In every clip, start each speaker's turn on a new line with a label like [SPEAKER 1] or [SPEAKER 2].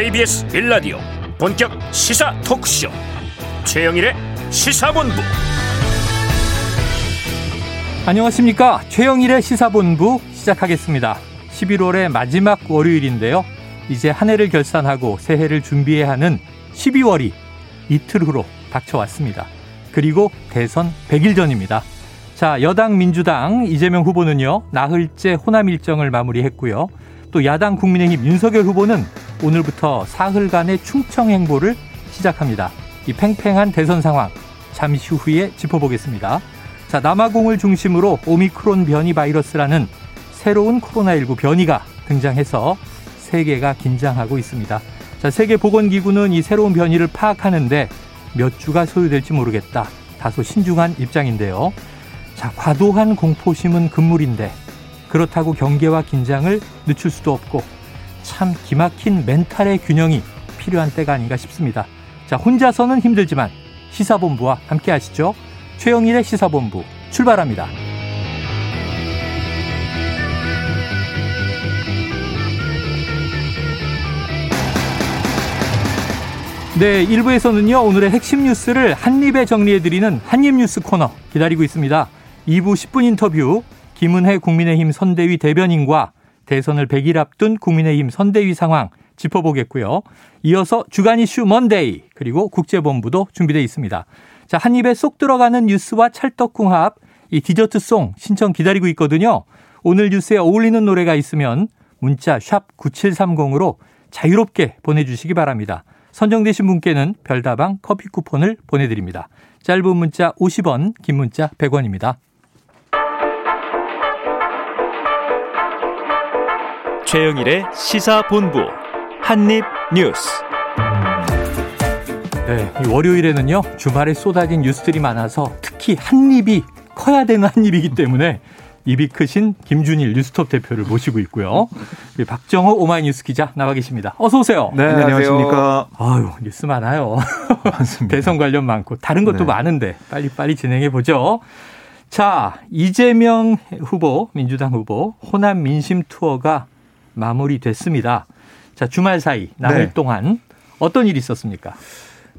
[SPEAKER 1] KBS 빌라디오 본격 시사 토크쇼. 최영일의 시사본부.
[SPEAKER 2] 안녕하십니까? 최영일의 시사본부 시작하겠습니다. 11월의 마지막 월요일인데요. 이제 한 해를 결산하고 새해를 준비해야 하는 12월이 이틀 후로 닥쳐왔습니다. 그리고 대선 100일 전입니다. 자 여당 민주당 이재명 후보는요 나흘째 호남 일정을 마무리했고요. 또 야당 국민의힘 윤석열 후보는 오늘부터 사흘간의 충청 행보를 시작합니다. 이 팽팽한 대선 상황 잠시 후에 짚어보겠습니다. 자, 남아공을 중심으로 오미크론 변이 바이러스라는 새로운 코로나19 변이가 등장해서 세계가 긴장하고 있습니다. 자, 세계보건기구는 이 새로운 변이를 파악하는데 몇 주가 소요될지 모르겠다. 다소 신중한 입장인데요. 자, 과도한 공포심은 금물인데 그렇다고 경계와 긴장을 늦출 수도 없고 참 기막힌 멘탈의 균형이 필요한 때가 아닌가 싶습니다. 자, 혼자서는 힘들지만 시사본부와 함께 하시죠. 최영일의 시사본부 출발합니다. 네, 1부에서는요, 오늘의 핵심 뉴스를 한입에 정리해드리는 한입뉴스 코너 기다리고 있습니다. 2부 10분 인터뷰, 김은혜 국민의힘 선대위 대변인과 대선을 100일 앞둔 국민의힘 선대위 상황 짚어보겠고요. 이어서 주간 이슈 먼데이 그리고 국제본부도 준비되어 있습니다. 자, 한 입에 쏙 들어가는 뉴스와 찰떡궁합 이 디저트송 신청 기다리고 있거든요. 오늘 뉴스에 어울리는 노래가 있으면 문자 샵 9730으로 자유롭게 보내주시기 바랍니다. 선정되신 분께는 별다방 커피 쿠폰을 보내드립니다. 짧은 문자 50원, 긴 문자 100원입니다.
[SPEAKER 3] 최영일의 시사본부 한입뉴스.
[SPEAKER 2] 네, 월요일에는요 주말에 쏟아진 뉴스들이 많아서 특히 한 입이 커야 되는 한 입이기 때문에 입이 크신 김준일 뉴스톱 대표를 모시고 있고요. 박정호 오마이뉴스 기자 나와 계십니다. 어서 오세요.
[SPEAKER 4] 네, 안녕하십니까.
[SPEAKER 2] 아유 뉴스 많아요. 많습니다. 대선 관련 많고 다른 것도 네. 많은데 빨리 빨리 진행해 보죠. 자 이재명 후보 민주당 후보 호남 민심 투어가 마무리됐습니다. 자, 주말 사이 나흘 네. 동안 어떤 일이 있었습니까?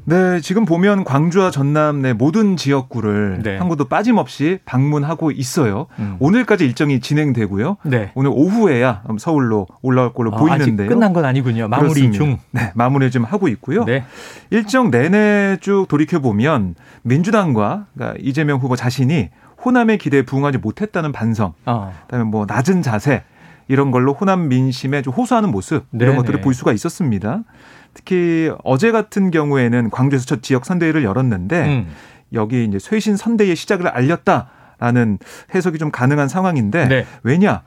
[SPEAKER 4] 네, 지금 보면 광주와 전남 내 모든 지역구를 네. 한 곳도 빠짐없이 방문하고 있어요. 음. 오늘까지 일정이 진행되고요. 네. 오늘 오후에야 서울로 올라올 걸로 어, 보이는데요.
[SPEAKER 2] 아직 끝난 건 아니군요. 마무리 그렇습니다. 중.
[SPEAKER 4] 네, 마무리 좀 하고 있고요. 네. 일정 내내 쭉 돌이켜 보면 민주당과 그러니까 이재명 후보 자신이 호남의 기대에 부응하지 못했다는 반성, 어. 그다음에 뭐 낮은 자세 이런 걸로 호남 민심에 좀 호소하는 모습 이런 네네. 것들을 볼 수가 있었습니다. 특히 어제 같은 경우에는 광주에서 첫 지역 선대위를 열었는데 음. 여기 이제 쇄신 선대의 시작을 알렸다라는 해석이 좀 가능한 상황인데 네. 왜냐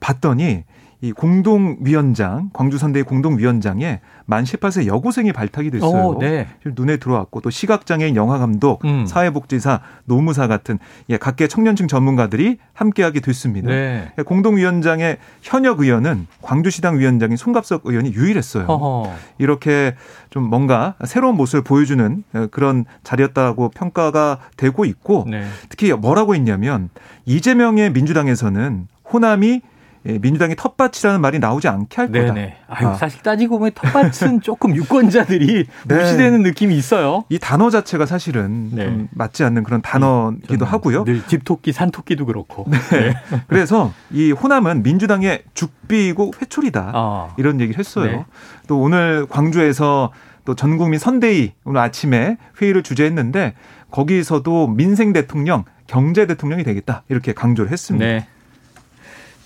[SPEAKER 4] 봤더니 이 공동위원장 광주선대위 공동위원장에 만 18세 여고생이 발탁이 됐어요. 오, 네. 눈에 들어왔고 또 시각장애인 영화감독, 음. 사회복지사, 노무사 같은 예, 각계 청년층 전문가들이 함께하게 됐습니다. 네. 예, 공동위원장의 현역 의원은 광주시당 위원장인 송갑석 의원이 유일했어요. 어허. 이렇게 좀 뭔가 새로운 모습을 보여주는 어, 그런 자리였다고 평가가 되고 있고 네. 특히 뭐라고 했냐면 이재명의 민주당에서는 호남이 예, 민주당이 텃밭이라는 말이 나오지 않게 할 거다. 네네.
[SPEAKER 2] 아유, 아. 사실 따지고 보면 텃밭은 조금 유권자들이 네. 무시되는 느낌이 있어요.
[SPEAKER 4] 이 단어 자체가 사실은 네. 좀 맞지 않는 그런 단어이기도 하고요.
[SPEAKER 2] 늘 집토끼, 산토끼도 그렇고.
[SPEAKER 4] 네. 네. 그래서 이 호남은 민주당의 죽비이고 회초리다. 아. 이런 얘기를 했어요. 네. 또 오늘 광주에서 또 전국민 선대위 오늘 아침에 회의를 주재했는데 거기서도 민생 대통령, 경제 대통령이 되겠다 이렇게 강조를 했습니다.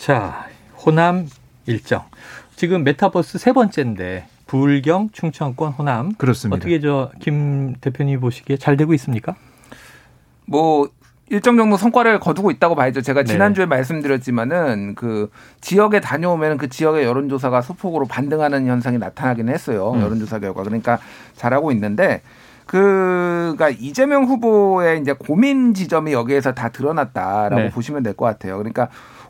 [SPEAKER 4] 네.
[SPEAKER 2] 자, 호남 일정. 지금 메타버스 세 번째인데 불경, 충청권, 호남.
[SPEAKER 4] 그렇습니다.
[SPEAKER 2] 어떻게 저 김 대표님 보시기에 잘 되고 있습니까?
[SPEAKER 5] 뭐 일정 정도 성과를 거두고 있다고 봐야죠. 제가 네. 지난주에 네. 말씀드렸지만은 그 지역에 다녀오면 그 지역의 여론조사가 소폭으로 반등하는 현상이 나타나긴 했어요. 음. 여론조사 결과. 그러니까 잘하고 있는데 그가 이재명 후보의 이제 고민 지점이 여기에서 다 드러났다라고 네. 보시면 될 것 같아요. 그러니까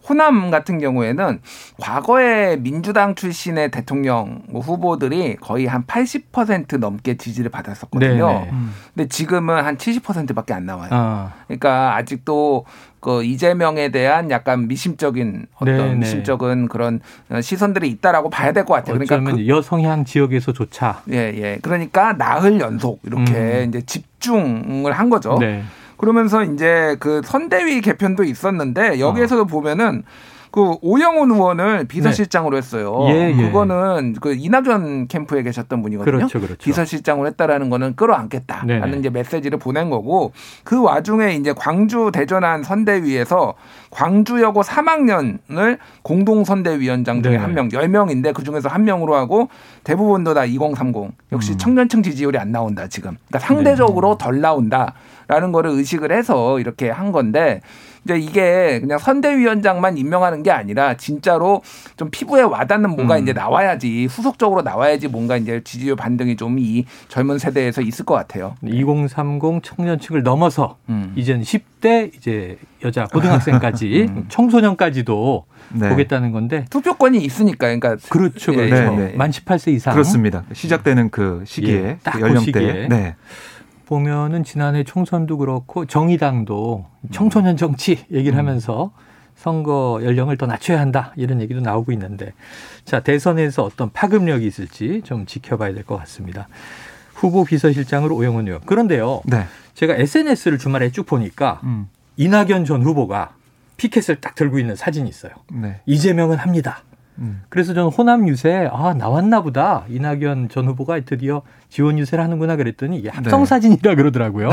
[SPEAKER 5] 호남 같은 경우에는 과거에 민주당 출신의 대통령 뭐 후보들이 거의 한 80% 넘게 지지를 받았었거든요. 네네. 음. 근데 지금은 한 70%밖에 안 나와요. 아. 그러니까 아직도 그 이재명에 대한 약간 미심적인 어떤 네네. 미심적인 그런 시선들이 있다라고 봐야 될 것 같아요.
[SPEAKER 2] 그러니까 그, 여성향 지역에서조차
[SPEAKER 5] 예, 예. 그러니까 나흘 연속 이렇게 음. 이제 집중을 한 거죠. 네. 그러면서 이제 그 선대위 개편도 있었는데 여기에서도 어. 보면은 그 오영훈 의원을 비서실장으로 네. 했어요. 예, 예. 그거는 그 이낙연 캠프에 계셨던 분이거든요. 그렇죠, 그렇죠. 비서실장으로 했다라는 거는 끌어안겠다라는 네네. 이제 메시지를 보낸 거고 그 와중에 이제 광주 대전한 선대위에서 광주여고 3학년을 공동 선대위원장 중에 한 명, 10명인데 그 중에서 한 명으로 하고 대부분도 다 2030. 역시 음. 청년층 지지율이 안 나온다, 지금. 그러니까 상대적으로 네. 덜 나온다라는 거를 의식을 해서 이렇게 한 건데 이제 이게 그냥 선대위원장만 임명하는 게 아니라 진짜로 좀 피부에 와닿는 뭔가 음. 이제 나와야지 후속적으로 나와야지 뭔가 이제 지지율 반등이 좀 이 젊은 세대에서 있을 것 같아요.
[SPEAKER 2] 2030 청년층을 넘어서 음. 이제는 10대 이제 여자 고등학생까지 음. 청소년까지도 네. 보겠다는 건데
[SPEAKER 5] 투표권이 있으니까 그러니까
[SPEAKER 2] 그렇죠. 그렇죠. 네, 네. 만 18세 이상
[SPEAKER 4] 그렇습니다. 시작되는 그 시기에 예, 그 연령대 시기에. 네.
[SPEAKER 2] 보면은 지난해 총선도 그렇고 정의당도 청소년 정치 얘기를 음. 하면서 선거 연령을 더 낮춰야 한다 이런 얘기도 나오고 있는데 자 대선에서 어떤 파급력이 있을지 좀 지켜봐야 될 것 같습니다. 후보 비서실장으로 오영훈 의원 그런데요. 네. 제가 SNS를 주말에 쭉 보니까 음. 이낙연 전 후보가 피켓을 딱 들고 있는 사진이 있어요. 네. 이재명은 합니다. 음. 그래서 저는 호남 유세 아 나왔나 보다 이낙연 전 후보가 드디어 지원 유세를 하는구나 그랬더니 합성 네. 사진이라 그러더라고요.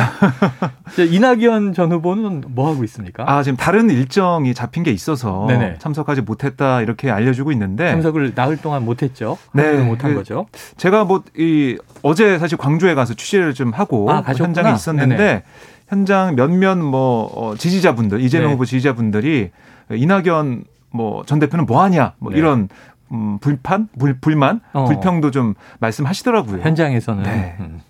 [SPEAKER 2] 이낙연 전 후보는 뭐 하고 있습니까?
[SPEAKER 4] 아 지금 다른 일정이 잡힌 게 있어서 네네. 참석하지 못했다 이렇게 알려주고 있는데
[SPEAKER 2] 참석을 나흘 동안 못했죠. 네, 못한 그, 거죠.
[SPEAKER 4] 제가 뭐 이 어제 사실 광주에 가서 취재를 좀 하고 아, 현장에 있었는데 네네. 현장 몇몇 뭐 어, 지지자분들 이재명 네. 후보 지지자분들이 이낙연 뭐 전 대표는 뭐 하냐 뭐 네. 이런 음, 불판, 불, 불만, 어. 불평도 좀 말씀하시더라고요.
[SPEAKER 2] 현장에서는. 네. 음.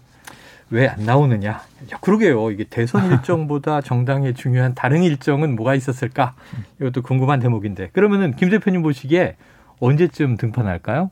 [SPEAKER 2] 왜안 나오느냐. 야, 그러게요. 이게 대선 일정보다 정당의 중요한 다른 일정은 뭐가 있었을까? 이것도 궁금한 대목인데. 그러면은 김 대표님 보시기에 언제쯤 등판할까요?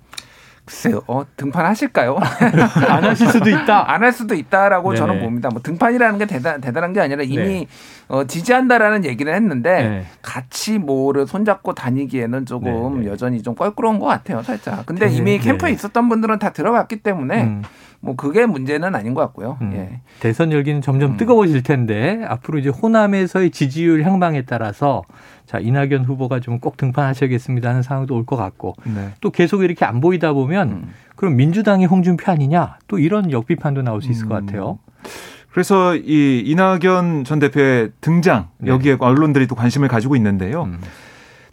[SPEAKER 5] 글쎄요, 어, 등판하실까요?
[SPEAKER 2] 안 하실 수도 있다.
[SPEAKER 5] 안 할 수도 있다라고 네네. 저는 봅니다. 뭐 등판이라는 게 대단, 대단한 게 아니라 이미 네. 어, 지지한다라는 얘기는 했는데 네. 같이 뭐를 손잡고 다니기에는 조금 네네. 여전히 좀 껄끄러운 것 같아요, 살짝. 근데 네. 이미 캠프에 있었던 분들은 다 들어갔기 때문에 음. 뭐 그게 문제는 아닌 것 같고요. 음. 예.
[SPEAKER 2] 대선 열기는 점점 음. 뜨거워질 텐데 앞으로 이제 호남에서의 지지율 향방에 따라서 자 이낙연 후보가 좀 꼭 등판하셔야겠습니다 하는 상황도 올 것 같고 네. 또 계속 이렇게 안 보이다 보면 음. 그럼 민주당의 홍준표 아니냐 또 이런 역비판도 나올 수 있을 것 음. 같아요.
[SPEAKER 4] 그래서 이 이낙연 전 대표의 등장 네. 여기에 네. 언론들이 또 관심을 가지고 있는데요. 음.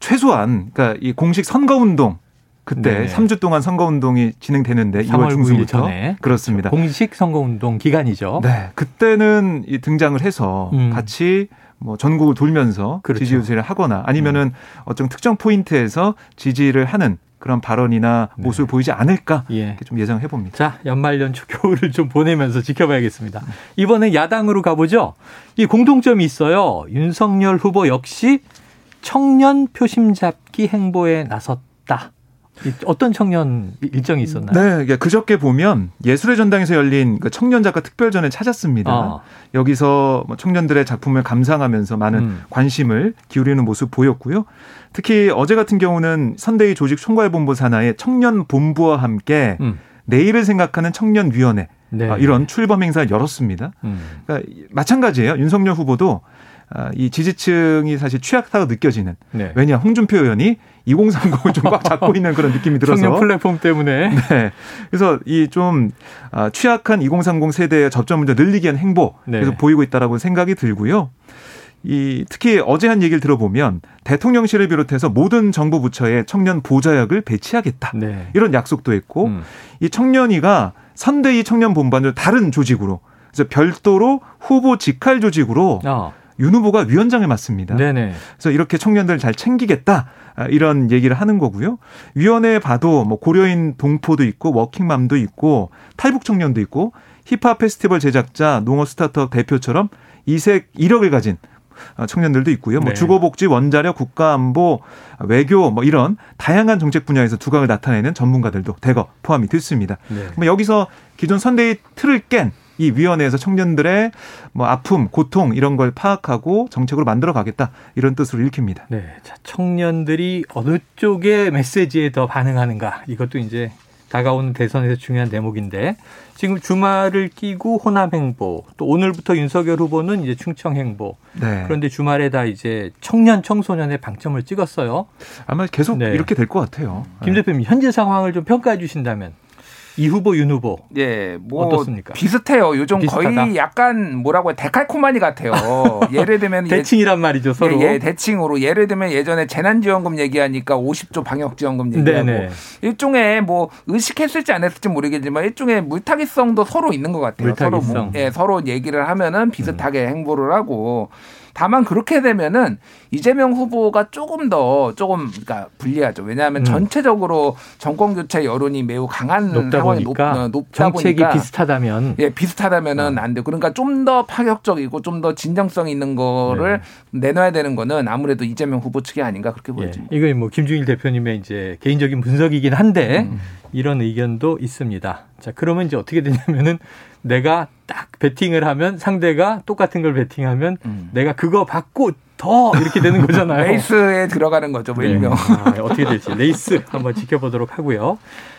[SPEAKER 4] 최소한 그러니까 이 공식 선거 운동 그때 네. 3주 동안 선거 운동이 진행되는데
[SPEAKER 2] 2월 중순부터.
[SPEAKER 4] 그렇습니다.
[SPEAKER 2] 공식 선거 운동 기간이죠.
[SPEAKER 4] 네. 그때는 이 등장을 해서 음. 같이 뭐 전국을 돌면서 그렇죠. 지지 유세를 하거나 아니면은 음. 어떤 특정 포인트에서 지지를 하는 그런 발언이나 네. 모습을 보이지 않을까 예. 좀 예상해 봅니다.
[SPEAKER 2] 자, 연말 연초 겨울을 좀 보내면서 지켜봐야겠습니다. 이번에 야당으로 가보죠. 이 공통점이 있어요. 윤석열 후보 역시 청년 표심 잡기 행보에 나섰다. 어떤 청년 일정이 있었나요?
[SPEAKER 4] 네, 그저께 보면 예술의 전당에서 열린 그 청년 작가 특별전을 찾았습니다. 아. 여기서 뭐 청년들의 작품을 감상하면서 많은 음. 관심을 기울이는 모습 보였고요. 특히 어제 같은 경우는 선대위 조직 총괄본부 산하의 청년 본부와 함께 음. 내일을 생각하는 청년위원회 네. 아, 이런 출범 행사를 열었습니다. 음. 그러니까 마찬가지예요. 윤석열 후보도 아, 이 지지층이 사실 취약하다고 느껴지는 네. 왜냐 홍준표 의원이 2030을 좀 꽉 잡고 있는 그런 느낌이 들어서
[SPEAKER 2] 청년 플랫폼 때문에
[SPEAKER 4] 네 그래서 이좀 아, 취약한 2030 세대의 접점 문제 늘리기 위한 행보 네. 계속 보이고 있다라고 생각이 들고요. 이 특히 어제 한 얘기를 들어보면 대통령실을 비롯해서 모든 정부 부처에 청년 보좌역을 배치하겠다 네. 이런 약속도 했고 음. 이 청년이가 선대위 청년 본반을 다른 조직으로 그래서 별도로 후보 직할 조직으로 어. 윤 후보가 위원장을 맡습니다. 네네. 그래서 이렇게 청년들 잘 챙기겠다 아, 이런 얘기를 하는 거고요. 위원회에 봐도 뭐 고려인 동포도 있고 워킹맘도 있고 탈북 청년도 있고 힙합 페스티벌 제작자 농어 스타트업 대표처럼 이색 이력을 가진 청년들도 있고요. 뭐 네. 주거복지, 원자력, 국가안보, 외교 뭐 이런 다양한 정책 분야에서 두각을 나타내는 전문가들도 대거 포함이 됐습니다. 네. 뭐 여기서 기존 선대위 틀을 깬 이 위원회에서 청년들의 뭐 아픔, 고통 이런 걸 파악하고 정책으로 만들어 가겠다 이런 뜻으로 읽힙니다.
[SPEAKER 2] 네, 자, 청년들이 어느 쪽의 메시지에 더 반응하는가 이것도 이제 다가오는 대선에서 중요한 대목인데 지금 주말을 끼고 호남 행보 또 오늘부터 윤석열 후보는 이제 충청 행보 네. 그런데 주말에 다 이제 청년 청소년의 방점을 찍었어요.
[SPEAKER 4] 아마 계속 네. 이렇게 될 것 같아요.
[SPEAKER 2] 김 대표님 현재 상황을 좀 평가해 주신다면 이 후보 윤 후보
[SPEAKER 5] 예, 뭐 어떻습니까? 비슷해요. 요즘 비슷하다? 거의 약간 뭐라고 해 데칼코마니 같아요. 예를 들면
[SPEAKER 2] 대칭이란 말이죠 서로.
[SPEAKER 5] 예, 예, 대칭으로 예를 들면 예전에 재난지원금 얘기하니까 50조 방역지원금 얘기하고 네네. 일종의 뭐 의식했을지 안 했을지 모르겠지만 일종의 물타기성도 서로 있는 것 같아요. 물타기성. 서로 뭐, 예, 서로 얘기를 하면은 비슷하게 음. 행보를 하고 다만 그렇게 되면은 이재명 후보가 조금 더 조금 그러니까 불리하죠. 왜냐하면 음. 전체적으로 정권 교체 여론이 매우 강한
[SPEAKER 2] 높다 상황이 보니까, 높, 어, 높다 정책이 보니까 비슷하다면
[SPEAKER 5] 예 비슷하다면은 어. 안 돼. 그러니까 좀 더 파격적이고 좀 더 진정성 있는 거를 네. 내놔야 되는 거는 아무래도 이재명 후보 측이 아닌가 그렇게 예. 보여집니다.
[SPEAKER 2] 예. 이거 뭐 김중일 대표님의 이제 개인적인 분석이긴 한데 음. 이런 의견도 있습니다. 자 그러면 이제 어떻게 되냐면은 내가 딱 베팅을 하면 상대가 똑같은 걸 베팅하면 음. 내가 그거 받고 더 이렇게 되는 거잖아요.
[SPEAKER 5] 레이스에 들어가는 거죠, 뭐 네. 일명. 아,
[SPEAKER 2] 어떻게 될지 레이스 한번 지켜보도록 하고요.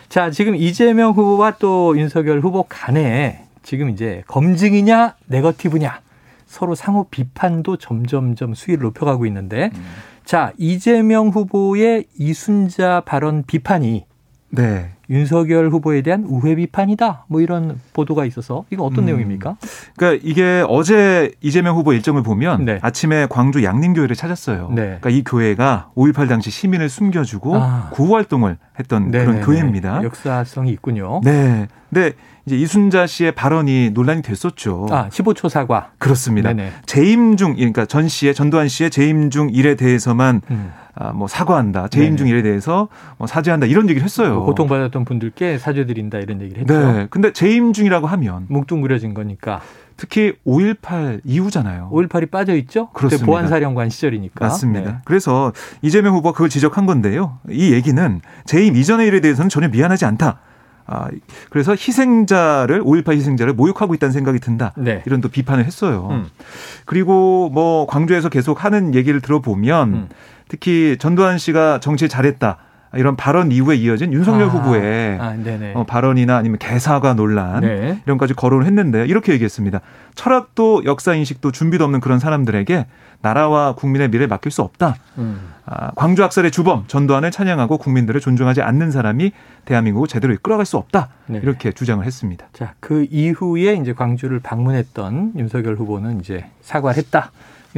[SPEAKER 2] 자, 지금 이재명 후보와 또 윤석열 후보 간에 지금 이제 검증이냐 네거티브냐 서로 상호 비판도 점점점 수위를 높여가고 있는데 음. 자 이재명 후보의 이순자 발언 비판이 네. 윤석열 후보에 대한 우회 비판이다. 뭐 이런 보도가 있어서 이거 어떤 음. 내용입니까?
[SPEAKER 4] 그러니까 이게 어제 이재명 후보 일정을 보면 네. 아침에 광주 양림교회를 찾았어요. 네. 그러니까 이 교회가 5.18 당시 시민을 숨겨주고 아. 구호 활동을 했던 네네네. 그런 교회입니다.
[SPEAKER 2] 역사성이 있군요.
[SPEAKER 4] 네. 근데 이제 이순자 씨의 발언이 논란이 됐었죠.
[SPEAKER 2] 아, 15초 사과.
[SPEAKER 4] 그렇습니다. 네네. 재임 중, 그러니까 전 씨의 전두환 씨의 재임 중 일에 대해서만 음. 아, 뭐 사과한다. 재임 중 일에 대해서 뭐 사죄한다. 이런 얘기를 했어요. 뭐
[SPEAKER 2] 고통받았던 분들께 사죄드린다 이런 얘기를 했죠.
[SPEAKER 4] 네. 근데 재임 중이라고 하면
[SPEAKER 2] 뭉뚱그려진 거니까.
[SPEAKER 4] 특히 5.18 이후잖아요.
[SPEAKER 2] 5.18이 빠져 있죠? 그렇습니다. 보안사령관 시절이니까.
[SPEAKER 4] 맞습니다. 네. 그래서 이재명 후보가 그걸 지적한 건데요. 이 얘기는 재임 이전의 일에 대해서는 전혀 미안하지 않다. 아, 그래서 희생자를 5.18 희생자를 모욕하고 있다는 생각이 든다. 네. 이런 또 비판을 했어요. 음. 그리고 뭐 광주에서 계속 하는 얘기를 들어보면 음. 특히 전두환 씨가 정치 잘했다. 이런 발언 이후에 이어진 윤석열 아, 후보의 아, 어, 발언이나 아니면 개사과 논란 네. 이런 까지 거론을 했는데 이렇게 얘기했습니다. 철학도 역사 인식도 준비도 없는 그런 사람들에게 나라와 국민의 미래를 맡길 수 없다. 음. 아, 광주 학살의 주범 전두환을 찬양하고 국민들을 존중하지 않는 사람이 대한민국을 제대로 이끌어갈 수 없다. 네. 이렇게 주장을 했습니다.
[SPEAKER 2] 자, 그 이후에 이제 광주를 방문했던 윤석열 후보는 이제 사과를 했다.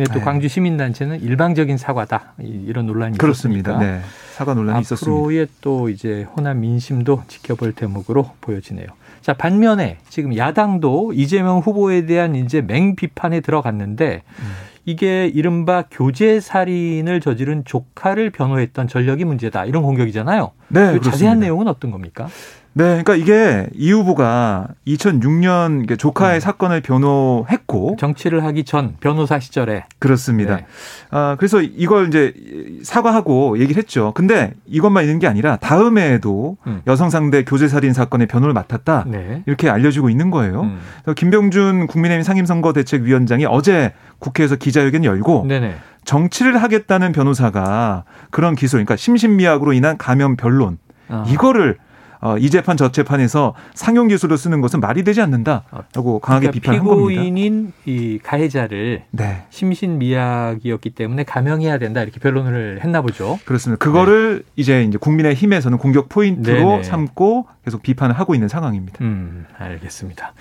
[SPEAKER 2] 또 네. 광주 시민단체는 일방적인 사과다 이런 논란이
[SPEAKER 4] 그렇습니다. 있었으니까 네. 사과 논란이 있었습니다.
[SPEAKER 2] 앞으로의 또 이제 호남 민심도 지켜볼 대목으로 보여지네요. 자 반면에 지금 야당도 이재명 후보에 대한 이제 맹 비판에 들어갔는데 음. 이게 이른바 교제 살인을 저지른 조카를 변호했던 전력이 문제다 이런 공격이잖아요. 네, 그 자세한 내용은 어떤 겁니까?
[SPEAKER 4] 네, 그러니까 이게 이 후보가 2006년 조카의 음. 사건을 변호했고
[SPEAKER 2] 정치를 하기 전 변호사 시절에
[SPEAKER 4] 그렇습니다. 네. 아 그래서 이걸 이제 사과하고 얘기를 했죠. 근데 이것만 있는 게 아니라 다음해에도 음. 여성 상대 교제 살인 사건의 변호를 맡았다 네. 이렇게 알려지고 있는 거예요. 음. 그래서 김병준 국민의힘 상임선거대책위원장이 어제 국회에서 기자회견 열고 네네. 정치를 하겠다는 변호사가 그런 기소, 그러니까 심신미약으로 인한 감염 변론 아. 이거를 어, 이 재판 저 재판에서 상용 기술로 쓰는 것은 말이 되지 않는다라고 강하게 그러니까 비판한
[SPEAKER 2] 겁니다. 피고인인 이 가해자를 네. 심신미약이었기 때문에 감형해야 된다 이렇게 변론을 했나 보죠.
[SPEAKER 4] 그렇습니다. 그거를 네. 이제 이제 국민의 힘에서는 공격 포인트로 네네. 삼고 계속 비판을 하고 있는 상황입니다.
[SPEAKER 2] 음, 알겠습니다.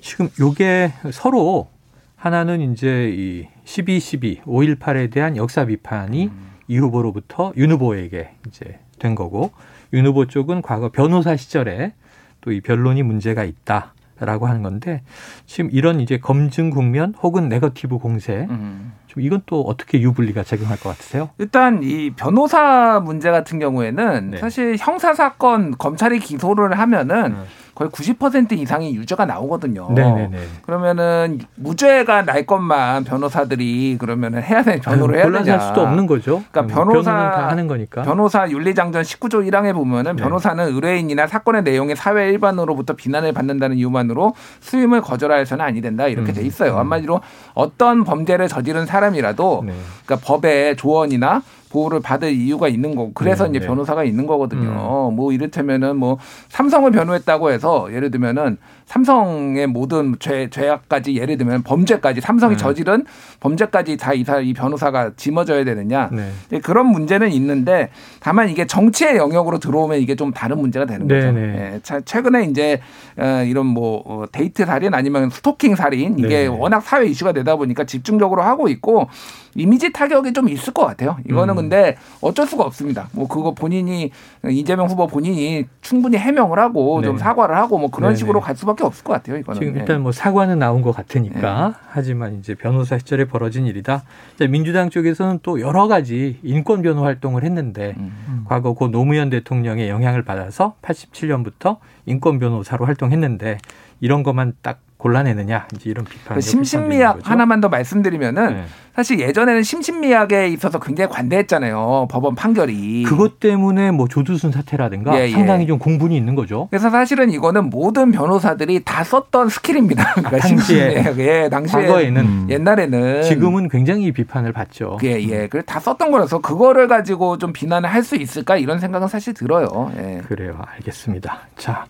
[SPEAKER 2] 지금 요게 서로 하나는 이제 이 12.12, 5.18에 대한 역사 비판이 음. 이 후보로부터 윤 후보에게 이제 된 거고 윤 후보 쪽은 과거 변호사 시절에 또 이 변론이 문제가 있다 라고 하는 건데 지금 이런 이제 검증 국면 혹은 네거티브 공세 음. 좀 이건 또 어떻게 유불리가 적용할 것 같으세요?
[SPEAKER 5] 일단 이 변호사 문제 같은 경우에는 네. 사실 형사 사건 검찰이 기소를 하면은 네. 거의 90% 이상이 유죄가 나오거든요. 네네네. 그러면은 무죄가 날 것만 변호사들이 그러면은 해야 되는 변호를 해야 되냐?
[SPEAKER 2] 수도 없는 거죠.
[SPEAKER 5] 그러니까 음, 변호사
[SPEAKER 2] 하는 거니까.
[SPEAKER 5] 변호사 윤리장전 19조 1항에 보면은 네. 변호사는 의뢰인이나 사건의 내용에 사회 일반으로부터 비난을 받는다는 이유만으로 수임을 거절하여서는 아니 된다 이렇게 음. 돼 있어요. 음. 한마디로 어떤 범죄를 저지른 사람 이라도 네. 그러니까 법의 조언이나 보호를 받을 이유가 있는 거고 그래서 네, 이제 네. 변호사가 있는 거거든요. 음. 뭐 이를테면은 뭐 삼성을 변호했다고 해서 예를 들면은 삼성의 모든 죄 죄악까지 예를 들면 범죄까지 삼성이 네. 저지른 범죄까지 다이이 변호사가 짊어져야 되느냐 네. 그런 문제는 있는데 다만 이게 정치의 영역으로 들어오면 이게 좀 다른 문제가 되는 네, 거죠. 네. 예, 최근에 이제 어, 이런 뭐 어, 데이트 살인 아니면 스토킹 살인 이게 네. 워낙 사회 이슈가 되다 보니까 집중적으로 하고 있고 이미지 타격이 좀 있을 것 같아요. 이거는 음. 근데 어쩔 수가 없습니다. 뭐 그거 본인이 이재명 후보 본인이 충분히 해명을 하고 네. 좀 사과를 하고 뭐 그런 네네. 식으로 갈 수밖에 없을 것 같아요. 이거는
[SPEAKER 2] 지금 일단 뭐 사과는 나온 것 같으니까 네. 하지만 이제 변호사 시절에 벌어진 일이다. 민주당 쪽에서는 또 여러 가지 인권 변호 활동을 했는데 음. 과거 고 노무현 대통령의 영향을 받아서 87년부터 인권 변호사로 활동했는데 이런 것만 딱 골라내느냐 이제 이런 비판. 그
[SPEAKER 5] 심신미약 하나만 더 말씀드리면은 네. 사실 예전에는 심신미약에 있어서 굉장히 관대했잖아요 법원 판결이.
[SPEAKER 2] 그것 때문에 뭐 조두순 사태라든가 예, 예. 상당히 좀 공분이 있는 거죠.
[SPEAKER 5] 그래서 사실은 이거는 모든 변호사들이 다 썼던 스킬입니다.
[SPEAKER 2] 아, 그러니까 아, 당시에
[SPEAKER 5] 예, 당시에 과거에는 음. 옛날에는
[SPEAKER 2] 지금은 굉장히 비판을 받죠.
[SPEAKER 5] 예, 예. 그래 다 썼던 거라서 그거를 가지고 좀 비난을 할 수 있을까 이런 생각은 사실 들어요. 예.
[SPEAKER 2] 그래요, 알겠습니다. 자.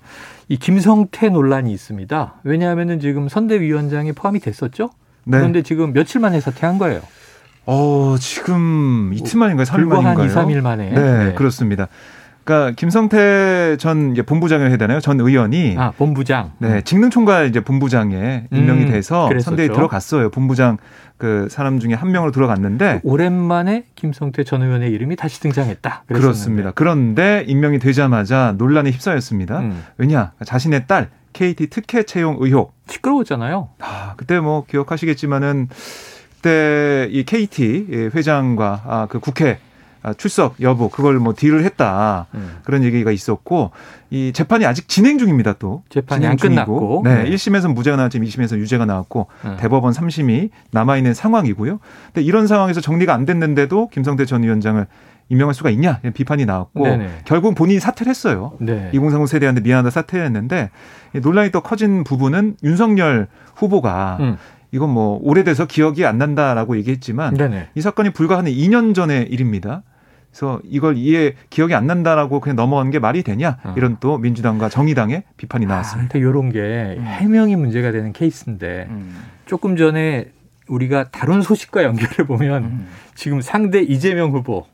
[SPEAKER 2] 이 김성태 논란이 있습니다. 왜냐하면은 지금 선대위원장이 포함이 됐었죠. 네. 그런데 지금 며칠 만에 사퇴한 거예요.
[SPEAKER 4] 어, 지금 이틀 만인가요? 3일 만인가요?
[SPEAKER 2] 한 2, 3일 만에.
[SPEAKER 4] 네, 네. 그렇습니다. 그러니까 김성태 전 본부장을 해야 되나요? 전 의원이
[SPEAKER 2] 아 본부장
[SPEAKER 4] 네 직능 총괄 이제 본부장에 임명이 음, 돼서 음, 선대에 들어갔어요. 본부장 그 사람 중에 한 명으로 들어갔는데
[SPEAKER 2] 오랜만에 김성태 전 의원의 이름이 다시 등장했다.
[SPEAKER 4] 그랬었는데. 그렇습니다. 그런데 임명이 되자마자 논란에 휩싸였습니다. 음. 왜냐 자신의 딸 KT 특혜 채용 의혹
[SPEAKER 2] 시끄러웠잖아요.
[SPEAKER 4] 아 그때 뭐 기억하시겠지만은 그때 이 KT 회장과 아, 그 국회 아, 출석 여부 그걸 뭐 딜을 했다 음. 그런 얘기가 있었고 이 재판이 아직 진행 중입니다 또
[SPEAKER 2] 재판이 안 끝났고
[SPEAKER 4] 네, 네. 1심에서 무죄가 나왔지만 2심에서 유죄가 나왔고 음. 대법원 3심이 남아 있는 상황이고요. 근데 이런 상황에서 정리가 안 됐는데도 김성태 전 위원장을 임명할 수가 있냐 비판이 나왔고 네네. 결국 본인이 사퇴를 했어요. 네. 2030 세대한테 미안하다 사퇴했는데 논란이 또 커진 부분은 윤석열 후보가 음. 이건 뭐 오래돼서 기억이 안 난다라고 얘기했지만 네네. 이 사건이 불과 한 2년 전의 일입니다. 그래서 이걸 이해 기억이 안 난다라고 그냥 넘어간 게 말이 되냐 어. 이런 또 민주당과 정의당의 비판이 아, 나왔습니다.
[SPEAKER 2] 아, 이런 게 음. 해명이 문제가 되는 케이스인데 음. 조금 전에 우리가 다룬 소식과 연결해 보면 음. 지금 상대 이재명 후보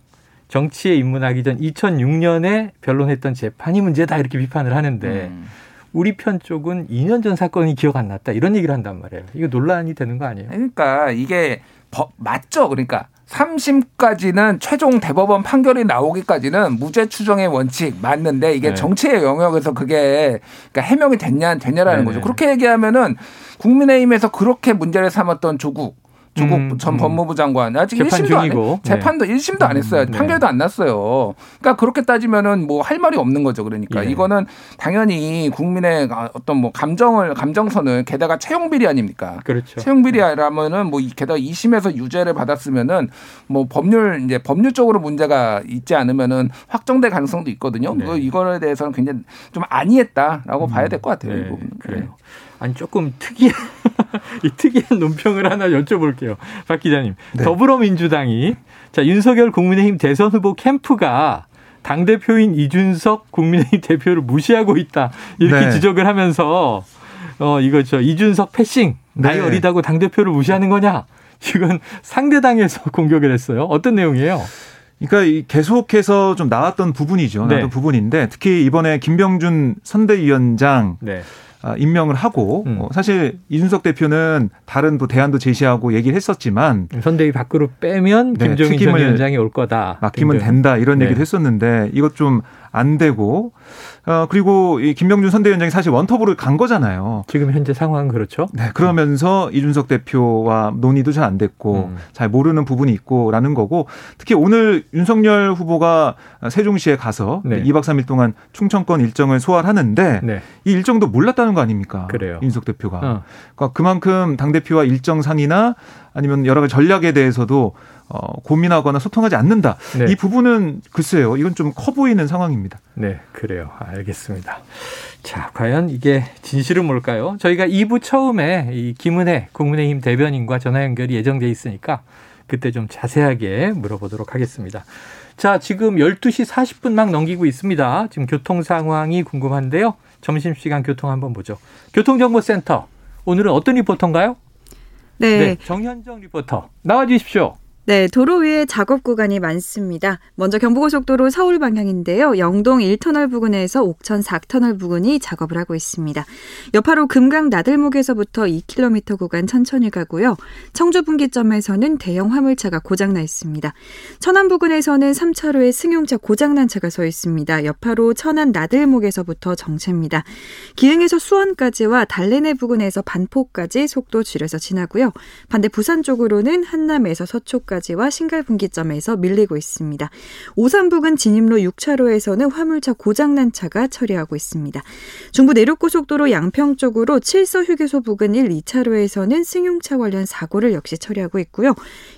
[SPEAKER 2] 정치에 입문하기 전 2006년에 변론했던 재판이 문제다 이렇게 비판을 하는데 음. 우리 편 쪽은 2년 전 사건이 기억 안 났다 이런 얘기를 한단 말이에요. 이거 논란이 되는 거 아니에요?
[SPEAKER 5] 그러니까 이게 법 맞죠. 그러니까 3심까지는 최종 대법원 판결이 나오기까지는 무죄 추정의 원칙 맞는데 이게 네. 정치의 영역에서 그게 그러니까 해명이 됐냐 됐냐라는 네네. 거죠. 그렇게 얘기하면은 국민의힘에서 그렇게 문제를 삼았던 조국 조국 음, 전 음. 법무부 장관 아직 재판 1심도 중이고. 안 재판도 네. 1심도 안 했어요. 음, 네. 판결도 안 났어요. 그러니까 그렇게 따지면은 뭐 할 말이 없는 거죠. 그러니까 예. 이거는 당연히 국민의 어떤 뭐 감정을 감정선을 게다가 채용 비리 아닙니까?
[SPEAKER 2] 그렇죠.
[SPEAKER 5] 채용 비리라면은 뭐 게다가 2심에서 유죄를 받았으면은 뭐 법률 이제 법률적으로 문제가 있지 않으면은 확정될 가능성도 있거든요. 네. 이거에 대해서는 굉장히 좀 아니했다라고 음. 봐야 될 것 같아요. 네. 이 부분.
[SPEAKER 2] 그래요. 네. 아니 조금 특이한 이 특이한 논평을 하나 여쭤볼게요. 박 기자님. 네. 더불어민주당이 자 윤석열 국민의힘 대선 후보 캠프가 당 대표인 이준석 국민의힘 대표를 무시하고 있다 이렇게 네. 지적을 하면서 어 이거 저 이준석 패싱 나이 네. 어리다고 당 대표를 무시하는 거냐? 이건 상대당에서 공격을 했어요. 어떤 내용이에요?
[SPEAKER 4] 그러니까 계속해서 좀 나왔던 부분이죠. 나왔던 네. 부분인데 특히 이번에 김병준 선대위원장 네. 아, 임명을 하고 음. 어, 사실 이준석 대표는 다른 또 대안도 제시하고 얘기를 했었지만
[SPEAKER 2] 선대위 밖으로 빼면 네, 김종인 전 위원장이 올 거다.
[SPEAKER 4] 맡기면 등등. 된다 이런 네. 얘기를 했었는데 이것 좀 안 되고 어 그리고 이 김병준 선대위원장이 사실 원톱으로 간 거잖아요.
[SPEAKER 2] 지금 현재 상황은 그렇죠.
[SPEAKER 4] 네. 그러면서 이준석 대표와 논의도 잘 안 됐고 음. 잘 모르는 부분이 있고라는 거고 특히 오늘 윤석열 후보가 세종시에 가서 네. 2박 3일 동안 충청권 일정을 소화하는데 네. 이 일정도 몰랐다는 거 아닙니까?
[SPEAKER 2] 그래요.
[SPEAKER 4] 윤석 대표가. 어. 그러니까 그만큼 당 대표와 일정 상이나 아니면 여러 가지 전략에 대해서도 어, 고민하거나 소통하지 않는다. 네. 이 부분은 글쎄요, 이건 좀 커 보이는 상황입니다.
[SPEAKER 2] 네, 그래요. 알겠습니다. 자, 과연 이게 진실은 뭘까요? 저희가 2부 처음에 이 김은혜 국민의힘 대변인과 전화 연결이 예정돼 있으니까 그때 좀 자세하게 물어보도록 하겠습니다. 자, 지금 12시 40분 막 넘기고 있습니다. 지금 교통 상황이 궁금한데요. 점심시간 교통 한번 보죠. 교통정보센터. 오늘은 어떤 리포터인가요?
[SPEAKER 6] 네. 네.
[SPEAKER 2] 정현정 리포터. 나와 주십시오.
[SPEAKER 6] 네, 도로 위에 작업 구간이 많습니다. 먼저 경부고속도로 서울 방향인데요. 영동 1터널 부근에서 옥천 4터널 부근이 작업을 하고 있습니다. 여파로 금강 나들목에서부터 2km 구간 천천히 가고요. 청주 분기점에서는 대형 화물차가 고장 나 있습니다. 천안 부근에서는 3차로에 승용차 고장 난 차가 서 있습니다. 여파로 천안 나들목에서부터 정체입니다. 기흥에서 수원까지와 달래내 부근에서 반포까지 속도 줄여서 지나고요. 반대 부산 쪽으로는 한남에서 서초까지 부근까지와 신갈 분기점에서 밀리고 있습니다. 오산 부근 진입로 6차로에서는 화물차 고장난 차가 처리하고 있습니다. 중부 내륙고속도로 양평 쪽으로 칠서 휴게소 부근 1, 2차로에서는 승용차 관련 사고를 역시 처리하고 있고요.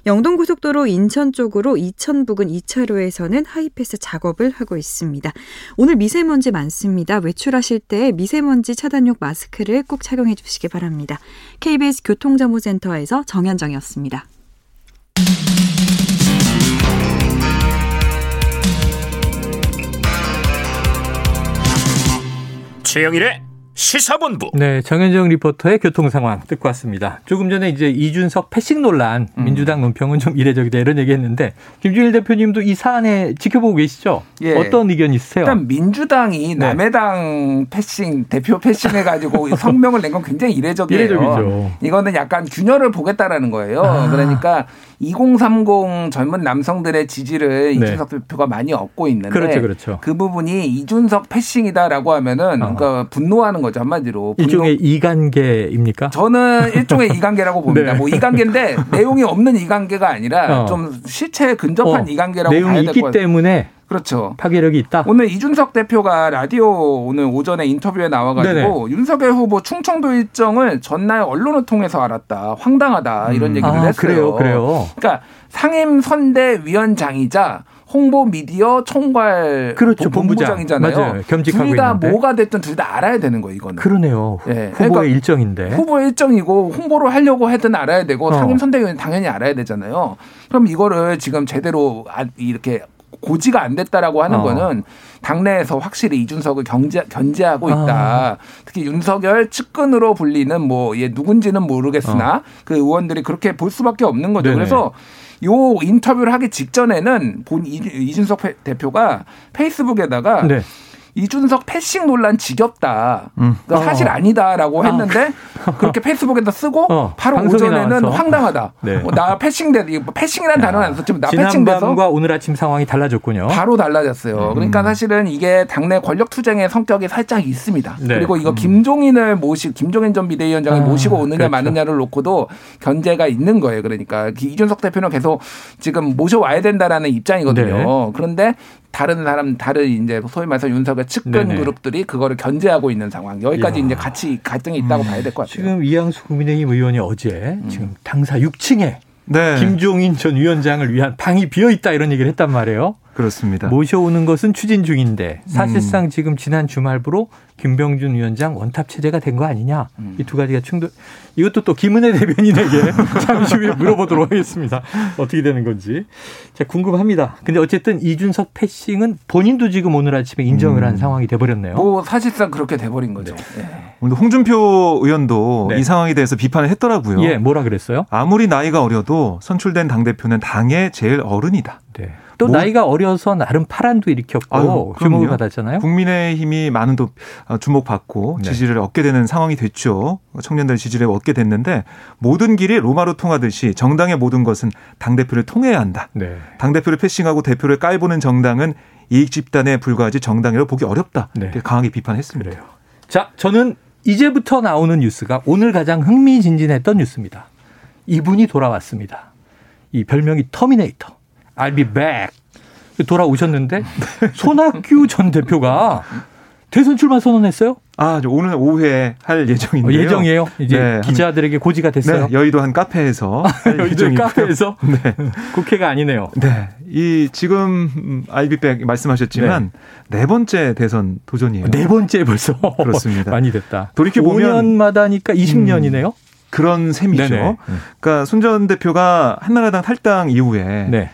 [SPEAKER 6] 영동고속도로 인천 쪽으로 이천 부근 2차로에서는 하이패스 작업을 하고 있습니다. 오늘 미세먼지 많습니다. 외출하실 때 미세먼지 차단용 마스크를 꼭 착용해 주시기 바랍니다. KBS 교통정보센터에서 정현정이었습니다.
[SPEAKER 1] 최영일의 시사본부.
[SPEAKER 2] 네, 정현정 리포터의 교통 상황 듣고 왔습니다. 조금 전에 이제 이준석 패싱 논란, 음. 민주당 논평은 좀 이례적이다 이런 얘기했는데 김준일 대표님도 이 사안에 지켜보고 계시죠? 예. 어떤 의견 있으세요?
[SPEAKER 5] 일단 민주당이 네. 남의 당 패싱 대표 패싱 해가지고 성명을 낸 건 굉장히 이례적이에요.
[SPEAKER 2] 이례적이죠.
[SPEAKER 5] 이거는 약간 균열을 보겠다라는 거예요. 아. 그러니까 2030 젊은 남성들의 지지를 네. 이준석 대표가 많이 얻고 있는데
[SPEAKER 2] 그렇죠, 그렇죠.
[SPEAKER 5] 그 부분이 이준석 패싱이다라고 하면은 어. 그러니까 분노하는 거죠 한마디로.
[SPEAKER 2] 분노. 일종의 이관계입니까?
[SPEAKER 5] 저는 일종의 이관계라고 봅니다. 네. 뭐 이관계인데 내용이 없는 이관계가 아니라 어. 좀 실체에 근접한 어. 이관계라고
[SPEAKER 2] 내용이
[SPEAKER 5] 봐야
[SPEAKER 2] 있기 때문에
[SPEAKER 5] 그렇죠.
[SPEAKER 2] 파괴력이 있다.
[SPEAKER 5] 오늘 이준석 대표가 라디오 오늘 오전에 인터뷰에 나와가지고 네네. 윤석열 후보 충청도 일정을 전날 언론을 통해서 알았다. 황당하다 이런 음. 얘기를 아, 했어요.
[SPEAKER 2] 그래요, 그래요.
[SPEAKER 5] 그러니까 상임 선대위원장이자 홍보 미디어 총괄
[SPEAKER 2] 그렇죠,
[SPEAKER 5] 본부장이잖아요.
[SPEAKER 2] 맞아요. 겸직하고
[SPEAKER 5] 둘다. 뭐가 됐든 둘 다 알아야 되는 거예요, 이거는.
[SPEAKER 2] 그러네요. 네. 후보의 그러니까 일정인데.
[SPEAKER 5] 후보의 일정이고 홍보를 하려고 하든 알아야 되고 어. 상임 선대위원 당연히 알아야 되잖아요. 그럼 이거를 지금 제대로 아, 이렇게 고지가 안 됐다라고 하는 어. 거는 당내에서 확실히 이준석을 경제, 견제하고 있다. 아. 특히 윤석열 측근으로 불리는 뭐 얘 누군지는 모르겠으나 어. 그 의원들이 그렇게 볼 수밖에 없는 거죠. 네네. 그래서 요 인터뷰를 하기 직전에는 본 이준석 대표가 페이스북에다가 네. 이준석 패싱 논란 지겹다. 음. 그러니까 사실 어. 아니다라고 아. 했는데 어. 그렇게 페이스북에다 쓰고 어. 바로 오전에는 나와서. 황당하다. 네. 뭐나 패싱돼 패싱이라는 단어는 안 썼지만 나 패싱돼서
[SPEAKER 2] 지난밤과 오늘 아침 상황이 달라졌군요.
[SPEAKER 5] 바로 달라졌어요. 음. 그러니까 사실은 이게 당내 권력 투쟁의 성격이 살짝 있습니다. 네. 그리고 이거 음. 김종인을 모시 김종인 전 비대위원장을 아, 모시고 오느냐 그렇죠. 마느냐를 놓고도 견제가 있는 거예요. 그러니까 이준석 대표는 계속 지금 모셔와야 된다라는 입장이거든요. 네. 그런데 다른 사람 다른 이제 소위 말해서 윤석열 측근 네네. 그룹들이 그거를 견제하고 있는 상황 여기까지 야. 이제 같이 갈등이 있다고 음. 봐야 될 것 같아요.
[SPEAKER 2] 지금 이양수 국민의힘 의원이 어제 음. 지금 당사 6층에 네. 김종인 전 위원장을 위한 방이 비어 있다 이런 얘기를 했단 말이에요.
[SPEAKER 4] 그렇습니다.
[SPEAKER 2] 모셔오는 것은 추진 중인데 사실상 음. 지금 지난 주말부로 김병준 위원장 원탑 체제가 된 거 아니냐 음. 이두 가지가 충돌. 이것도 또 김은혜 대변인에게 잠시 후에 물어보도록 하겠습니다. 어떻게 되는 건지. 자 궁금합니다. 근데 어쨌든 이준석 패싱은 본인도 지금 오늘 아침에 인정을 한 음. 상황이 돼버렸네요.
[SPEAKER 5] 뭐 사실상 그렇게 돼버린 거죠.
[SPEAKER 4] 네. 네. 오늘 홍준표 의원도 네. 이 상황에 대해서 비판을 했더라고요.
[SPEAKER 2] 예, 뭐라 그랬어요?
[SPEAKER 4] 아무리 나이가 어려도 선출된 당 대표는 당의 제일 어른이다. 네.
[SPEAKER 2] 또 뭐, 나이가 어려서 나름 파란도 일으켰고 아유, 주목을 받았잖아요.
[SPEAKER 4] 국민의힘이 많은 또 어, 주목받고 네. 지지를 얻게 되는 상황이 됐죠. 청년들 지지를 얻게 됐는데 모든 길이 로마로 통하듯이 정당의 모든 것은 당 대표를 통해야 한다. 네. 당 대표를 패싱하고 대표를 깔보는 정당은 이익 집단에 불과하지 정당이라고 보기 어렵다. 네. 강하게 비판했습니다. 그래요.
[SPEAKER 2] 자, 저는 이제부터 나오는 뉴스가 오늘 가장 흥미진진했던 뉴스입니다. 이분이 돌아왔습니다. 이 별명이 터미네이터. I'll be back. 돌아오셨는데 손학규 전 대표가 대선 출마 선언했어요?
[SPEAKER 4] 아, 오늘 오후에 할 예정인데요.
[SPEAKER 2] 어, 예정이에요? 이제 네, 기자들에게 고지가 됐어요?
[SPEAKER 4] 네, 여의도 한 카페에서
[SPEAKER 2] 여의도 카페에서? 네. 국회가 아니네요.
[SPEAKER 4] 네. 이 지금 알비백 말씀하셨지만 네. 네. 번째 대선 도전이에요.
[SPEAKER 2] 네 번째 벌써.
[SPEAKER 4] 그렇습니다.
[SPEAKER 2] 많이 됐다. 돌이켜 보면 5년마다니까 20년이네요. 음,
[SPEAKER 4] 그런 셈이죠. 네네. 그러니까 손 전 대표가 한나라당 탈당 이후에 네.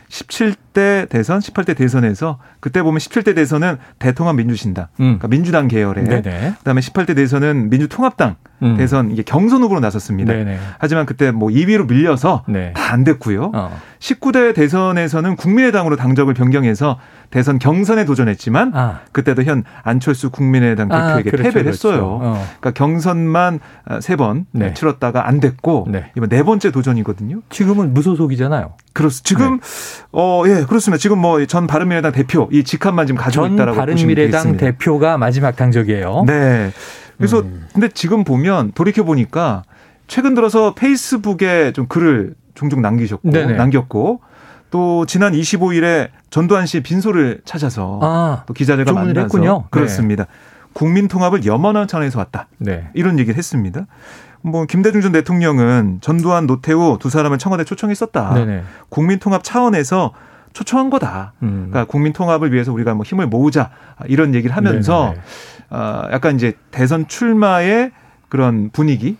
[SPEAKER 4] 17대 대선, 18대 대선에서 그때 보면 17대 대선은 대통합 민주신당, 음. 그러니까 민주당 계열에, 네네. 그다음에 18대 대선은 민주통합당 음. 대선 이게 경선 후보로 나섰습니다. 네네. 하지만 그때 뭐 2위로 밀려서 네. 다안 됐고요. 어. 19대 대선에서는 국민의당으로 당적을 변경해서 대선 경선에 도전했지만 아. 그때도 현 안철수 국민의당 아, 대표에게 아, 그렇죠, 패배를 그렇죠. 했어요. 어. 그러니까 경선만 세번 네. 치렀다가 안 됐고 네. 이번 네 번째 도전이거든요.
[SPEAKER 2] 지금은 무소속이잖아요.
[SPEAKER 4] 그렇습니다. 지금 네. 어 예, 그렇습니다. 지금 뭐 전 바른미래당 대표 이 직함만 지금 가지고 있다라고
[SPEAKER 2] 바른미래당 대표가 마지막 당적이에요.
[SPEAKER 4] 네. 그래서 음. 근데 지금 보면 돌이켜 보니까 최근 들어서 페이스북에 좀 글을 종종 남기셨고 네네. 남겼고 또 지난 25일에 전두환 씨의 빈소를 찾아서 아, 또 기자들과 만나서 했군요. 그렇습니다. 네. 국민 통합을 염원하는 차원에서 왔다. 네. 이런 얘기를 했습니다. 뭐 김대중 전 대통령은 전두환, 노태우 두 사람을 청와대 초청했었다. 네네. 국민 통합 차원에서 초청한 거다. 음. 그러니까 국민 통합을 위해서 우리가 뭐 힘을 모으자 이런 얘기를 하면서 어, 약간 이제 대선 출마의 그런 분위기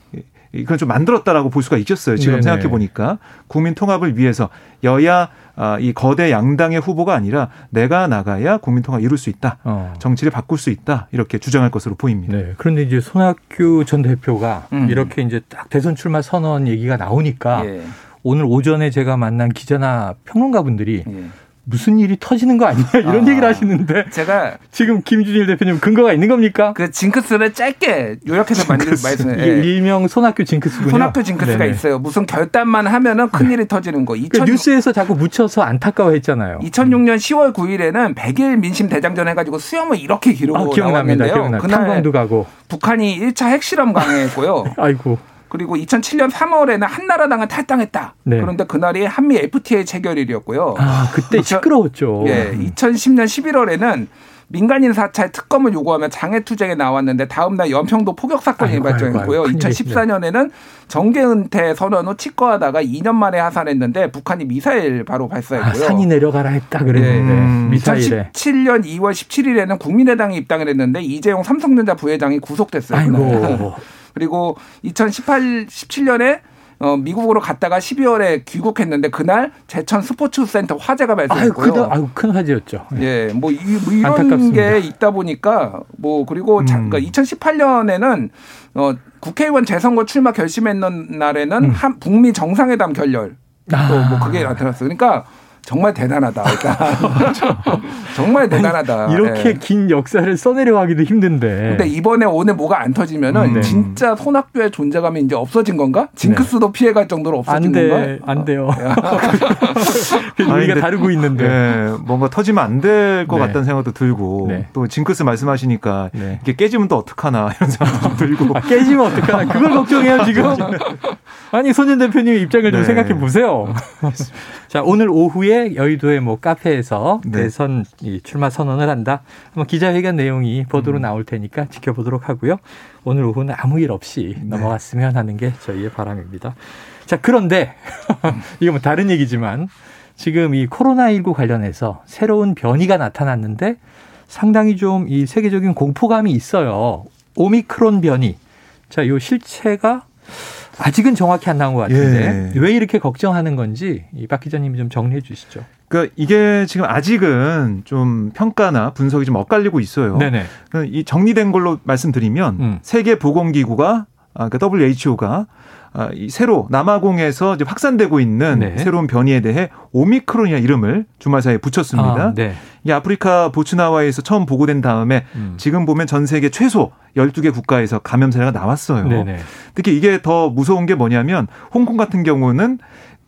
[SPEAKER 4] 이건 좀 만들었다라고 볼 수가 있겠어요. 지금 생각해 보니까 국민 통합을 위해서 여야 아, 이 거대 양당의 후보가 아니라 내가 나가야 국민 통합 이룰 수 있다. 어. 정치를 바꿀 수 있다. 이렇게 주장할 것으로 보입니다. 네.
[SPEAKER 2] 그런데 이제 손학규 전 대표가 음. 이렇게 이제 딱 대선 출마 선언 얘기가 나오니까 예. 오늘 오전에 제가 만난 기자나 평론가분들이 예. 무슨 일이 터지는 거 아니냐 이런 아, 얘기를 하시는데 제가 지금 김준일 대표님 근거가 있는 겁니까?
[SPEAKER 5] 그 징크스를 짧게 요약해서 만든 말씀.
[SPEAKER 2] 예. 일명 손학규 징크스군요.
[SPEAKER 5] 손학규 징크스가 네네. 있어요. 무슨 결단만 하면은 큰 일이 터지는 거.
[SPEAKER 2] 2000... 그 뉴스에서 자꾸 묻혀서 안타까워했잖아요.
[SPEAKER 5] 2006년 10월 9일에는 100일 민심 대장전 해가지고 수염을 이렇게 기르고 아, 기억납니다. 나왔는데요. 기억나.
[SPEAKER 2] 그날 탄광도 가고
[SPEAKER 5] 북한이 1차 핵실험 강행했고요.
[SPEAKER 2] 아이고.
[SPEAKER 5] 그리고 2007년 3월에는 한나라당을 탈당했다. 네. 그런데 그날이 한미 FTA 체결일이었고요.
[SPEAKER 2] 아, 그때 시끄러웠죠.
[SPEAKER 5] 예. 2010년 11월에는 민간인 사찰 특검을 요구하며 장애투쟁에 나왔는데 다음날 연평도 포격 사건이 발생했고요. 2014년에는 정계 은퇴 선언 후 치과하다가 2년 만에 하산했는데 북한이 미사일 바로 발사했고요.
[SPEAKER 2] 아, 산이 내려가라 했다 그랬는데 네. 음,
[SPEAKER 5] 미사일에. 2017년 2월 17일에는 국민의당이 입당을 했는데 이재용 삼성전자 부회장이 구속됐어요.
[SPEAKER 2] 아이고.
[SPEAKER 5] 그리고 2018, 17년에 어, 미국으로 갔다가 12월에 귀국했는데 그날 제천 스포츠 센터 화재가 발생했고요.
[SPEAKER 2] 아유, 아유, 큰 화재였죠.
[SPEAKER 5] 예, 뭐, 이, 뭐 이런 안타깝습니다. 게 있다 보니까 뭐 그리고 음. 그러니까 2018년에는 어, 국회의원 재선거 출마 결심했는 날에는 음. 한 북미 정상회담 결렬 아. 또뭐 그게 나타났어요. 그러니까 정말 대단하다. 그러니까 정말 대단하다.
[SPEAKER 2] 아니, 이렇게 네. 긴 역사를 써내려가기도 힘든데.
[SPEAKER 5] 근데 이번에 오늘 뭐가 안 터지면은 네. 진짜 손학규의 존재감이 이제 없어진 건가? 징크스도 네. 피해갈 정도로 없어진
[SPEAKER 2] 안 돼, 건가? 안 돼요. 우리가 다루고 있는데. 네,
[SPEAKER 4] 뭔가 터지면 안 될것 네. 같다는 생각도 들고 네. 또 징크스 말씀하시니까 네. 이게 깨지면 또 어떡하나 이런 생각도 들고.
[SPEAKER 2] 아, 깨지면 어떡하나 그걸 걱정해요 지금. 아니 손현 대표님 입장을 좀 생각해 보세요. 자 오늘 오후에 여의도의 뭐 카페에서 네. 대선 출마 선언을 한다. 한번 기자회견 내용이 보도로 음. 나올 테니까 지켜보도록 하고요. 오늘 오후는 아무 일 없이 네. 넘어갔으면 하는 게 저희의 바람입니다. 자, 그런데 이거 뭐 다른 얘기지만 지금 이 코로나19 관련해서 새로운 변이가 나타났는데 상당히 좀 이 세계적인 공포감이 있어요. 오미크론 변이. 자, 이 실체가 아직은 정확히 안 나온 것 같은데 예. 왜 이렇게 걱정하는 건지 이박 기자님이 좀 정리해 주시죠.
[SPEAKER 4] 그러니까 이게 지금 아직은 좀 평가나 분석이 좀 엇갈리고 있어요. 네네. 그러니까 이 정리된 걸로 말씀드리면 음. 세계 보건기구가 아, 그 WHO가 새로 남아공에서 확산되고 있는 네. 새로운 변이에 대해 오미크론이라는 이름을 주말 사이에 붙였습니다. 아, 네. 이 아프리카 보츠나와에서 처음 보고된 다음에 음. 지금 보면 전 세계 최소 12개 국가에서 감염 사례가 나왔어요. 네네. 특히 이게 더 무서운 게 뭐냐면 홍콩 같은 경우는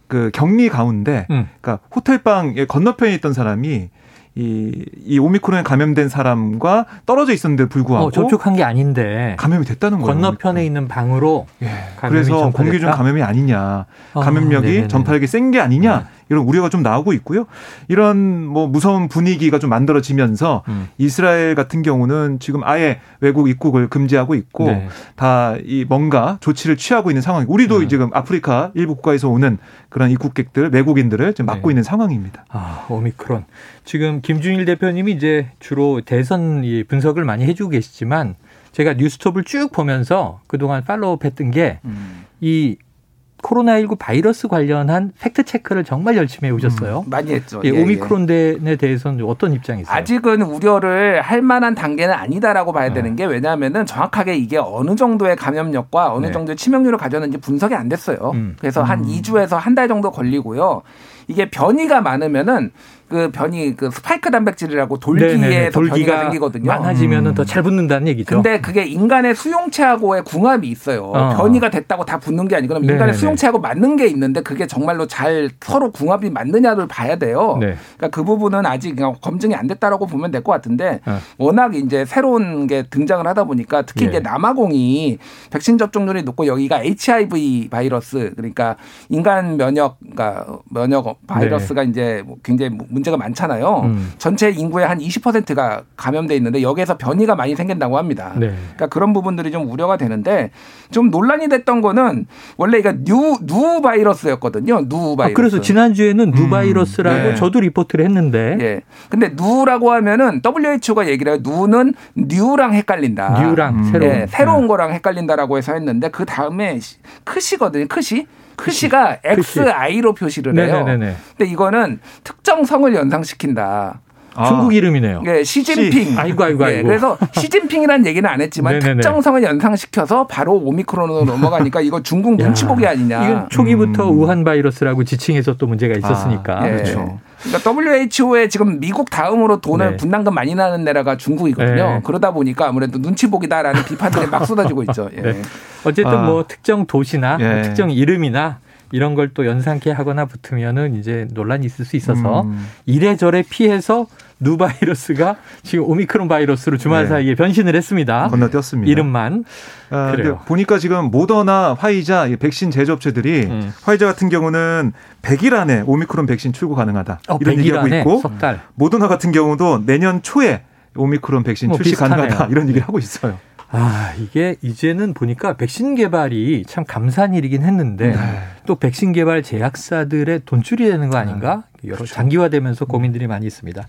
[SPEAKER 4] 그 격리 가운데 음. 그러니까 호텔방 건너편에 있던 사람이 이, 이 오미크론에 감염된 사람과 떨어져 있었는데 불구하고 어,
[SPEAKER 2] 접촉한 게 아닌데
[SPEAKER 4] 감염이 됐다는 거예요.
[SPEAKER 2] 건너편에 있는 방으로
[SPEAKER 4] 예. 그래서 공기 중 감염이 아니냐, 아, 감염력이 어, 전파력이 센 게 아니냐 네. 이런 우려가 좀 나오고 있고요. 이런 뭐 무서운 분위기가 좀 만들어지면서 음. 이스라엘 같은 경우는 지금 아예 외국 입국을 금지하고 있고 네. 다이 뭔가 조치를 취하고 있는 상황. 우리도 음. 지금 아프리카 일부 국가에서 오는 그런 입국객들, 외국인들을 지금 막고 네. 있는 상황입니다.
[SPEAKER 2] 아, 오미크론. 지금 김준일 대표님이 이제 주로 대선 분석을 많이 해주고 계시지만 제가 뉴스톱을 쭉 보면서 그동안 팔로우 했던 게이 음. 코로나19 바이러스 관련한 팩트 체크를 정말 열심히 해오셨어요.
[SPEAKER 5] 음, 많이 했죠.
[SPEAKER 2] 예, 예, 오미크론에 예. 대해서는 어떤 입장이세요?
[SPEAKER 5] 아직은 우려를 할 만한 단계는 아니다라고 봐야 네. 되는 게 왜냐하면은 정확하게 이게 어느 정도의 감염력과 어느 네. 정도의 치명률을 가졌는지 분석이 안 됐어요. 음. 그래서 한 음. 2주에서 한 달 정도 걸리고요. 이게 변이가 많으면은 그 변이 그 스파이크 단백질이라고 돌기에서 변이가 생기거든요.
[SPEAKER 2] 많아지면은 음. 더잘 붙는다는 얘기죠.
[SPEAKER 5] 근데 그게 인간의 수용체하고의 궁합이 있어요. 어. 변이가 됐다고 다 붙는 게 아니고 그럼 인간의 수용체하고 맞는 게 있는데 그게 정말로 잘 서로 궁합이 맞느냐를 봐야 돼요. 네. 그러니까 그 부분은 아직 검증이 안 됐다라고 보면 될 것 같은데 어. 워낙 이제 새로운 게 등장을 하다 보니까 특히 네. 이제 남아공이 백신 접종률이 높고 여기가 HIV 바이러스 그러니까 인간 면역 그러니까 면역 바이러스가 네. 이제 뭐 굉장히 문제가 많잖아요. 음. 전체 인구의 한 20%가 감염돼 있는데 여기에서 변이가 많이 생긴다고 합니다. 네. 그러니까 그런 부분들이 좀 우려가 되는데 좀 논란이 됐던 거는 원래 이거 뉴, 누 바이러스였거든요. 누 바이러스. 아,
[SPEAKER 2] 그래서 지난주에는 누 음. 바이러스라고 네. 저도 리포트를 했는데.
[SPEAKER 5] 예. 근데 누라고 하면은 WHO가 얘기를 해요. 누는 뉴랑 헷갈린다.
[SPEAKER 2] 뉴랑 음. 새로운. 예,
[SPEAKER 5] 새로운 네. 거랑 헷갈린다라고 해서 했는데 그 다음에 크시거든요. 크시. 크시가 XI로 표시를 해요. 네네네. 근데 이거는 특정 성을 연상시킨다.
[SPEAKER 2] 아. 중국 이름이네요.
[SPEAKER 5] 네, 시진핑.
[SPEAKER 2] 시. 아이고, 아이고, 아이고.
[SPEAKER 5] 네, 그래서 시진핑이라는 얘기는 안 했지만 네네네. 특정성을 연상시켜서 바로 오미크론으로 넘어가니까 이거 중국 눈치 보기 아니냐.
[SPEAKER 2] 이건 초기부터 음. 우한 바이러스라고 지칭해서 또 문제가 있었으니까. 아,
[SPEAKER 5] 네. 그렇죠. 그러니까 WHO에 지금 미국 다음으로 돈을 네. 분담금 많이 나는 나라가 중국이거든요. 네. 그러다 보니까 아무래도 눈치 보기다라는 비판들이 막 쏟아지고 있죠. 예. 네.
[SPEAKER 2] 어쨌든 아. 뭐 특정 도시나 예. 특정 이름이나 이런 걸 또 연상케 하거나 붙으면은 이제 논란이 있을 수 있어서 음. 이래저래 피해서 누 바이러스가 지금 오미크론 바이러스로 주말 네. 사이에 변신을 했습니다.
[SPEAKER 4] 건너뛰었습니다.
[SPEAKER 2] 이름만.
[SPEAKER 4] 아, 그래요. 보니까 지금 모더나, 화이자 백신 제조업체들이 음. 화이자 같은 경우는 100일 안에 오미크론 백신 출고 가능하다. 어, 이런 얘기하고 있고 모더나 같은 경우도 내년 초에 오미크론 백신 뭐 출시 비슷하네요. 가능하다 이런 얘기를 하고 있어요.
[SPEAKER 2] 아, 이게 이제는 보니까 백신 개발이 참 감사한 일이긴 했는데 네. 또 백신 개발 제약사들의 돈줄이 되는 거 아닌가? 네. 여러 그렇죠. 장기화되면서 고민들이 많이 있습니다.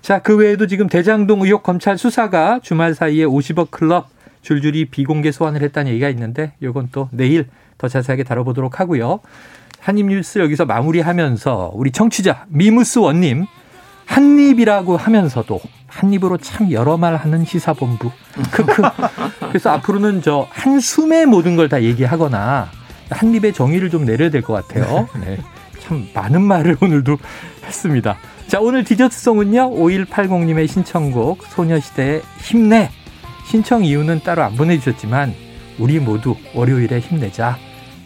[SPEAKER 2] 자, 그 외에도 지금 대장동 의혹 검찰 수사가 주말 사이에 50억 클럽 줄줄이 비공개 소환을 했다는 얘기가 있는데 이건 또 내일 더 자세하게 다뤄보도록 하고요. 한입뉴스 여기서 마무리하면서 우리 청취자 미무스 원님 한입이라고 하면서도 한 입으로 참 여러 말 하는 시사본부. 크크. 그래서 앞으로는 저 한숨에 모든 걸 다 얘기하거나 한입의 정의를 좀 내려야 될 것 같아요. 네. 참 많은 말을 오늘도 했습니다. 자, 오늘 디저트송은요. 5180님의 신청곡 소녀시대의 힘내. 신청 이유는 따로 안 보내주셨지만 우리 모두 월요일에 힘내자.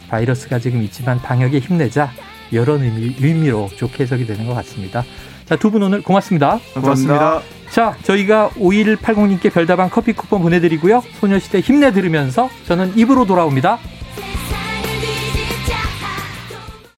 [SPEAKER 2] 바이러스가 지금 있지만 방역에 힘내자. 여러 의미, 의미로 좋게 해석이 되는 것 같습니다. 자, 두 분 오늘 고맙습니다.
[SPEAKER 4] 고맙습니다.
[SPEAKER 2] 자, 저희가 5180님께 별다방 커피 쿠폰 보내드리고요. 소녀시대 힘내 들으면서 저는 입으로 돌아옵니다.